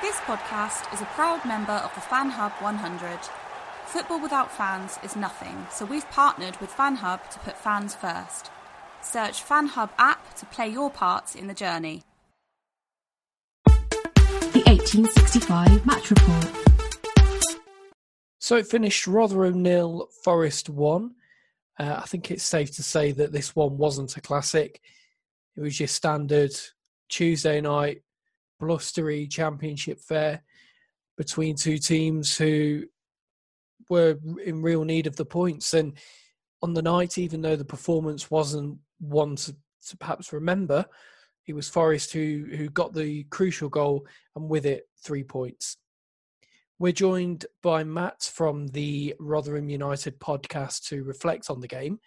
This podcast is a proud member of the Fan Hub 100. Football without fans is nothing, so we've partnered with Fan Hub to put fans first. Search Fan Hub app to play your part in the journey. The 1865 Match Report. So it finished Rotherham nil, Forest one. Uh, I think it's safe to say that this one wasn't a classic. It was your standard Tuesday night blustery championship fare between two teams who were in real need of the points. And on the night, even though the performance wasn't one to, to perhaps remember, it was Forest who who got the crucial goal and with it three points. We're joined by Matt from the Rotherham United podcast to reflect on the game.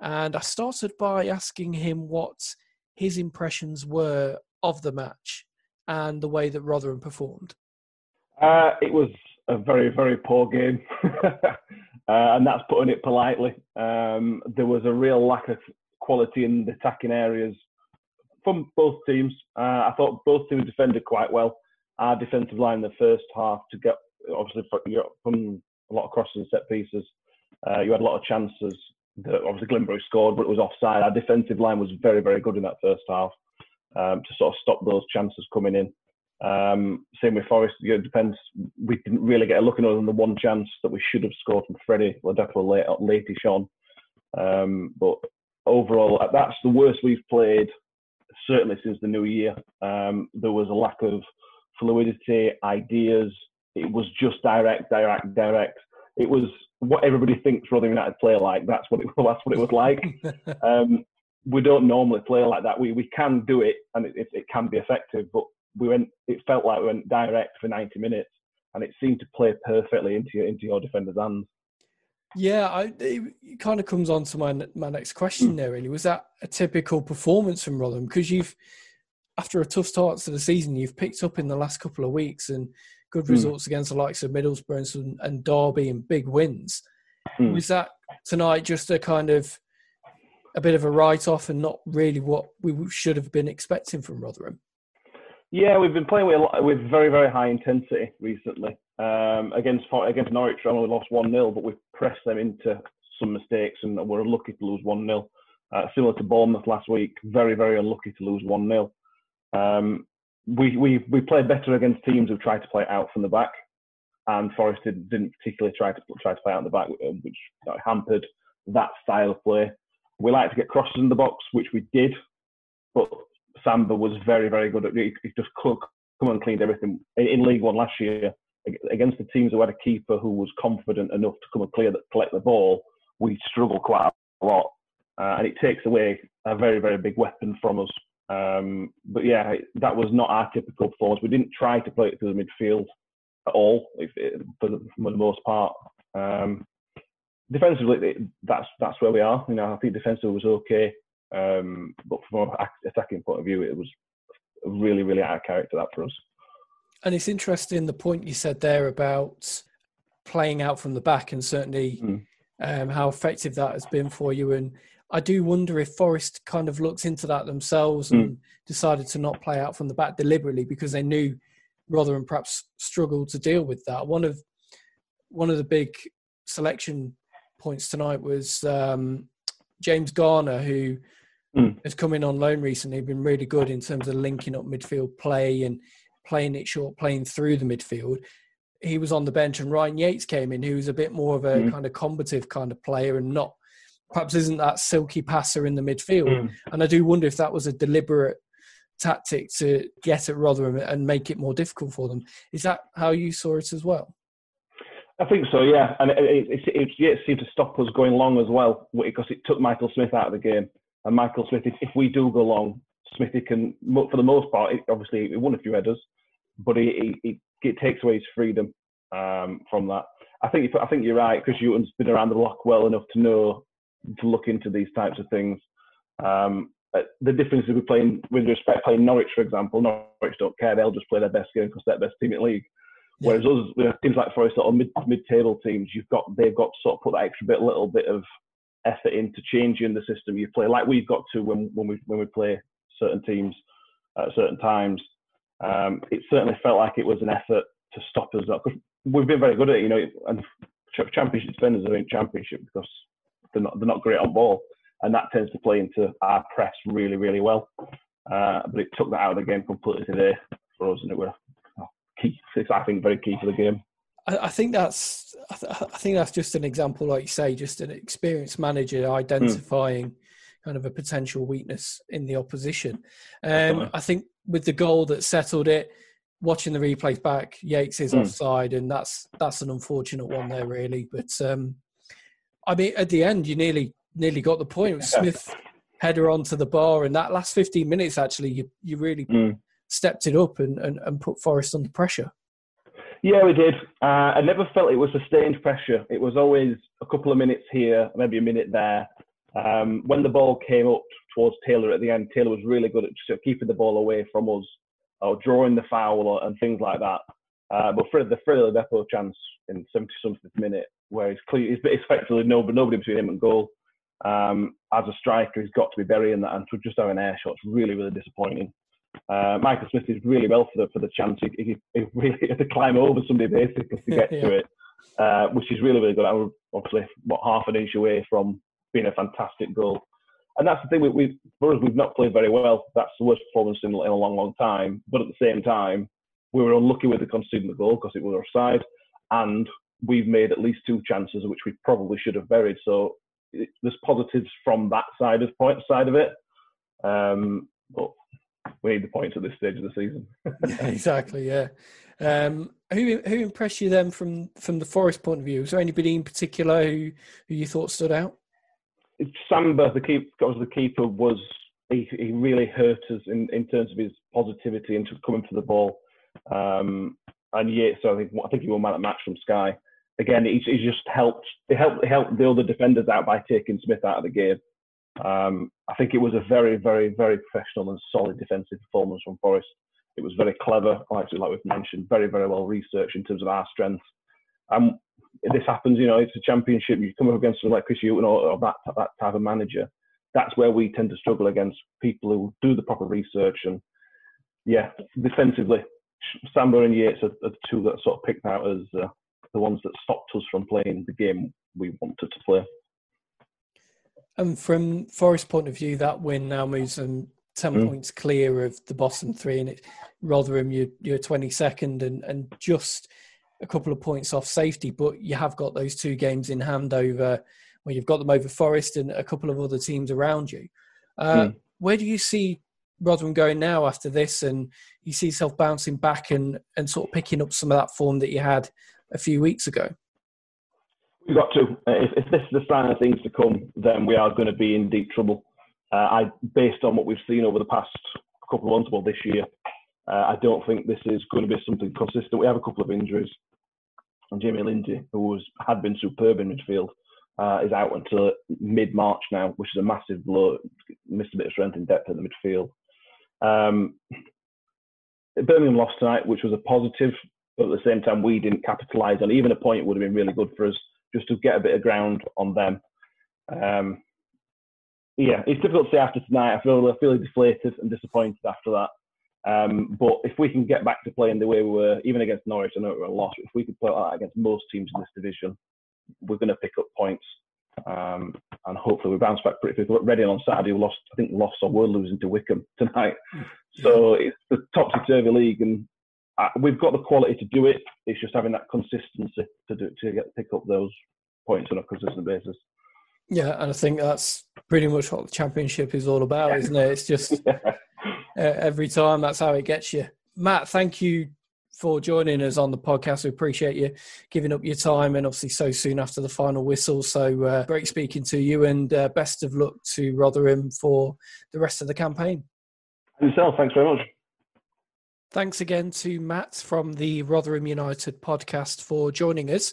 And I started by asking him what his impressions were of the match and the way that Rotherham performed. Uh, it was a very, very poor game. uh, and that's putting it politely. Um, there was a real lack of quality in the attacking areas from both teams. Uh, I thought both teams defended quite well. Our defensive line in the first half to get obviously from a lot of crosses and set pieces. Uh, you had a lot of chances. That obviously Glenbrook scored, but it was offside. Our defensive line was very, very good in that first half um, to sort of stop those chances coming in. Um, same with Forest. It depends. We didn't really get a look at other than the one chance that we should have scored from Freddie Ladapo late, late on. Um, but overall, that's the worst we've played certainly since the new year. Um, there was a lack of fluidity, ideas. It was just direct, direct, direct. It was what everybody thinks Rotherham United play like. That's what it. That's what it was like. um, we don't normally play like that. We we can do it, and it, it, can be effective. But we went. It felt like we went direct for 90 minutes, and it seemed to play perfectly into your into your defender's hands. Yeah, I, it kind of comes on to my my next question there. Really, was that a typical performance from Rotherham? Because you've after a tough start to the season, you've picked up in the last couple of weeks and good mm. results against the likes of Middlesbrough and, and Derby and big wins. Mm. Was that tonight just a kind of a bit of a write off and not really what we should have been expecting from Rotherham? Yeah, we've been playing with with very very high intensity recently. Um, against against Norwich, we only lost one 0 but we've pressed them into some mistakes and we're unlucky to lose one 0 uh, Similar to Bournemouth last week, very very unlucky to lose one 0 um, we we we played better against teams who tried to play out from the back, and Forest did, not particularly try to try to play out in the back, uh, which hampered that style of play. We like to get crosses in the box, which we did, but Samba was very, very good at. He just come and cleaned everything in League One last year against the teams who had a keeper who was confident enough to come and clear the, collect the ball. We struggle quite a lot, uh, and it takes away a very, very big weapon from us. Um, but yeah, that was not our typical performance. We didn't try to play it through the midfield at all, if, for, the, for the most part. Um, defensively, that's that's where we are. You know, I think defensively was okay, um, but from an attacking point of view, it was really, really out of character that for us. And it's interesting the point you said there about playing out from the back, and certainly mm. um, how effective that has been for you. And I do wonder if Forest kind of looks into that themselves and mm. decided to not play out from the back deliberately because they knew Rotherham perhaps struggled to deal with that. One of one of the big selection points tonight was um, James Garner, who mm. has come in on loan recently, been really good in terms of linking up midfield play and playing it short, playing through the midfield. He was on the bench, and Ryan Yates came in, who's a bit more of a mm. kind of combative kind of player and not perhaps isn't that silky passer in the midfield. Mm. And I do wonder if that was a deliberate tactic to get at Rotherham and make it more difficult for them. Is that how you saw it as well? I think so, yeah. And it, it, it, it seemed to stop us going long as well because it took Michael Smith out of the game. And Michael Smith, if, if we do go long, Smithy can, for the most part, it, obviously he won a few headers, but it, it, it takes away his freedom um, from that. I think I think you're right because Hughton's been around the block well enough to know to look into these types of things. Um, uh, the difference is we're playing with respect playing Norwich, for example. Norwich don't care; they'll just play their best game because they're the best team in the league. Yeah. Whereas us, you know, teams like Forest or mid mid-table teams, you've got they've got to sort of put that extra bit, little bit of effort into changing the system you play, like we've got to when when we when we play certain teams at certain times. Um, it certainly felt like it was an effort to stop us. Because we've been very good at it, you know, and championship defenders are in championship because they're not they're not great on ball, and that tends to play into our press really really well. Uh, but it took that out of the game completely today for us, and it was key. It's, I think very key for the game. I, I think that's I, th- I, think that's just an example, like you say, just an experienced manager identifying. Mm. Kind of a potential weakness in the opposition. Um, I think with the goal that settled it, watching the replays back, Yates is mm. offside, and that's that's an unfortunate one there, really. But um, I mean, at the end, you nearly nearly got the point. Smith header onto the bar, and that last 15 minutes, actually, you you really mm. Stepped it up and, and, and put Forest under pressure. Yeah, we did. Uh, I never felt it was sustained pressure. It was always a couple of minutes here, maybe a minute there. Um, when the ball came up towards Taylor at the end, Taylor was really good at just keeping the ball away from us, or drawing the foul, or, and things like that. Uh, but for the Freddie Ladapo chance in 70 something minute, where he's clear, he's, effectively nobody, nobody between him and goal. Um, as a striker, he's got to be burying that, and just have an air shot's really, really disappointing. Uh, Michael Smith is really well for the for the chance. He, he, he really had to climb over somebody basically to get yeah. to it, uh, which is really, really good. I was obviously what half an inch away from being a fantastic goal. And that's the thing. We, we for us, we've not played very well. That's the worst performance in, in a long, long time. But at the same time, we were unlucky with the conceding the goal because it was offside, and we've made at least two chances which we probably should have buried. So it, there's positives from that side of point side of it. Um, but we need the points at this stage of the season. yeah, exactly. Yeah. Um, who who impressed you then from from the Forest point of view? Was there anybody in particular who who you thought stood out? Samba, the keeper, was the keeper was he, he really hurt us in, in terms of his positivity into coming for the ball. Um, and yeah, so I think I think he won man at match from Sky. Again, he, he just helped. He helped he helped the other defenders out by taking Smith out of the game. Um, I think it was a very, very, very professional and solid defensive performance from Forest. It was very clever, like, like we've mentioned, very, very well researched in terms of our strengths. Um, this happens, you know, it's a championship. You come up against someone like Chris Hughton or, or that that type of manager. That's where we tend to struggle against people who do the proper research and yeah, defensively, Samba and Yates are, are the two that sort of picked out as uh, the ones that stopped us from playing the game we wanted to play. And from Forest's point of view, that win now moves them ten mm. points clear of the bottom three, and it Rotherham you're, you're twenty second and and just a couple of points off safety, but you have got those two games in hand over. Well, you've got them over Forest and a couple of other teams around you. Uh, mm. Where do you see Rotherham going now after this, and you see yourself bouncing back and and sort of picking up some of that form that you had a few weeks ago? We've got to. Uh, if, if, this is the sign of things to come, then we are going to be in deep trouble. Uh, I, based on what we've seen over the past couple of months, well, this year, uh, I don't think this is going to be something consistent. We have a couple of injuries, and Jamie Lindsay, who was had been superb in midfield, uh, is out until mid March now, which is a massive blow. Missed a bit of strength and depth in the midfield. Um, Birmingham lost tonight, which was a positive, but at the same time, we didn't capitalise on even a point would have been really good for us just to get a bit of ground on them. Um, yeah, it's difficult to say after tonight. I feel I feel deflated and disappointed after that. Um, but if we can get back to playing the way we were, even against Norwich, I know it were a loss. If we could play like that against most teams in this division, we're going to pick up points. Um, and hopefully we bounce back pretty quickly. Reading on Saturday, we lost, I think, lost or were losing to Wycombe tonight. So it's the topsy turvy league, and uh, we've got the quality to do it. It's just having that consistency to do to get pick up those points on a consistent basis. Yeah, and I think that's pretty much what the championship is all about, isn't it? It's just yeah. every time that's how it gets you. Matt, thank you for joining us on the podcast. We appreciate you giving up your time and obviously so soon after the final whistle. So uh, great speaking to you and uh, best of luck to Rotherham for the rest of the campaign. And yourself, thanks very much. Thanks again to Matt from the Rotherham United podcast for joining us.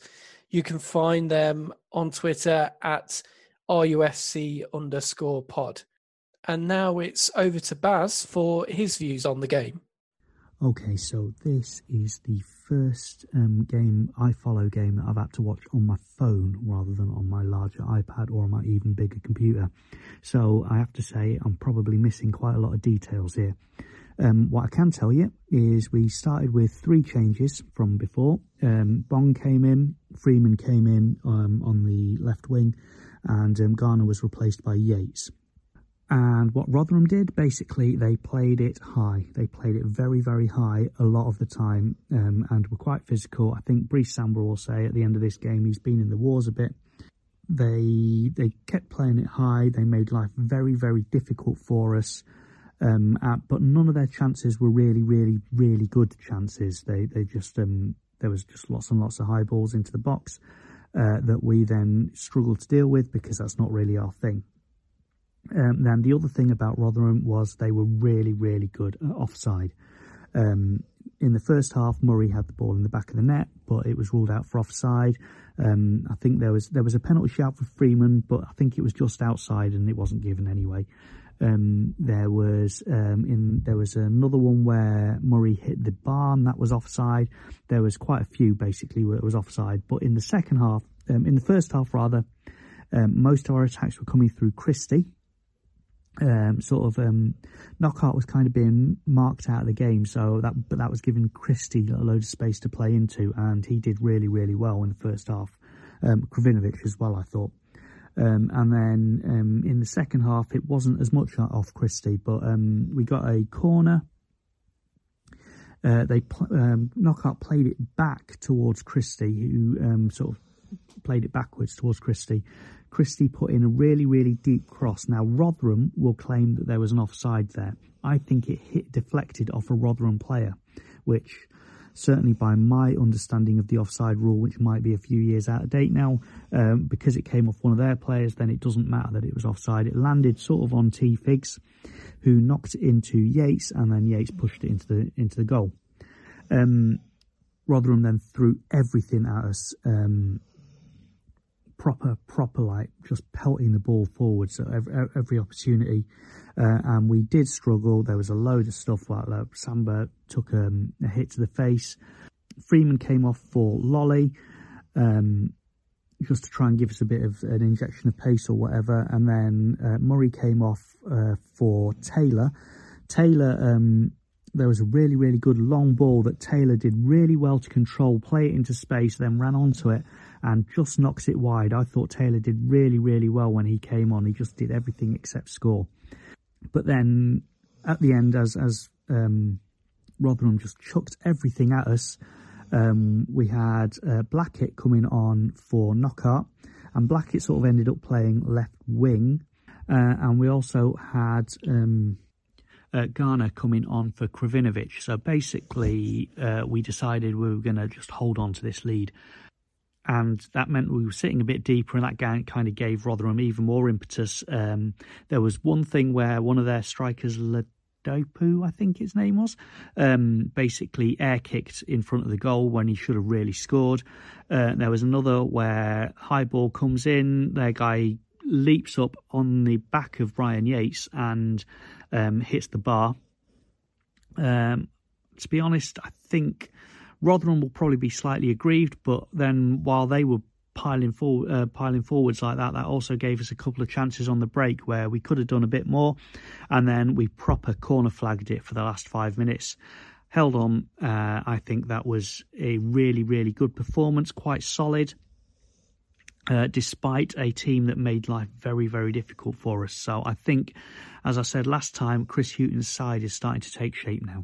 You can find them on Twitter at RUFC underscore pod. And now it's over to Baz for his views on the game. Okay, so this is the first um, game follow game that I've had to watch on my phone rather than on my larger iPad or my even bigger computer. So I have to say I'm probably missing quite a lot of details here. Um, what I can tell you is we started with three changes from before. Um, Bong came in, Freeman came in um, on the left wing, and um, Garner was replaced by Yates. And what Rotherham did, basically, they played it high. They played it very, very high a lot of the time um, and were quite physical. I think Brice Samba will say at the end of this game he's been in the wars a bit. They they kept playing it high. They made life very, very difficult for us. Um, at, but none of their chances were really, really, really good chances. They they just um, there was just lots and lots of high balls into the box uh, that we then struggled to deal with because that's not really our thing. Um, then the other thing about Rotherham was they were really, really good at offside. Um, in the first half, Murray had the ball in the back of the net, but it was ruled out for offside. Um, I think there was there was a penalty shout for Freeman, but I think it was just outside and it wasn't given anyway. Um, there was um, in there was another one where Murray hit the bar and that was offside. There was quite a few basically where it was offside, but in the second half, um, in the first half rather, um, most of our attacks were coming through Christie um, sort of um, Knockaert was kind of being marked out of the game, so that but that was giving Christie a load of space to play into, and he did really really well in the first half. Um, Krovinovic as well, I thought. Um, and then um, in the second half, it wasn't as much off Christie, but um, we got a corner. Uh, they pl- um, Knockaert played it back towards Christie, who um, sort of played it backwards towards Christie, Christie put in a really, really deep cross. Now, Rotherham will claim that there was an offside there. I think it hit deflected off a Rotherham player, which certainly by my understanding of the offside rule, which might be a few years out of date now, um, because it came off one of their players, then it doesn't matter that it was offside. It landed sort of on T Figs, who knocked into Yates, and then Yates pushed it into the into the goal. Um, Rotherham then threw everything at us. Um, proper, proper like just pelting the ball forward. So every, every opportunity, uh, and we did struggle. There was a load of stuff like that. Samba took um, a hit to the face. Freeman came off for Lolley um, just to try and give us a bit of an injection of pace or whatever. And then uh, Murray came off uh, for Taylor. Taylor um, there was a really, really good long ball that Taylor did really well to control, play it into space, then ran onto it and just knocks it wide. I thought Taylor did really, really well when he came on. He just did everything except score. But then at the end, as as um, Rotherham just chucked everything at us, um, we had uh, Blackett coming on for Knockaert, and Blackett sort of ended up playing left wing, uh, and we also had. Um, uh, Garner coming on for Krovinovic. So basically, uh, we decided we were going to just hold on to this lead and that meant we were sitting a bit deeper, and that kind of gave Rotherham even more impetus. Um, there was one thing where one of their strikers, Ladapo, I think his name was, um, basically air kicked in front of the goal when he should have really scored. Uh, there was another where high ball comes in, their guy leaps up on the back of Ryan Yates and um, hits the bar. Um, to be honest, I think Rotherham will probably be slightly aggrieved, but then while they were piling forward, uh, piling forwards like that, that also gave us a couple of chances on the break where we could have done a bit more, and then we proper corner flagged it for the last five minutes. Held on. Uh, I think that was a really, really good performance, quite solid. Uh, despite a team that made life very, very difficult for us. So I think, as I said last time, Chris Hughton's side is starting to take shape now.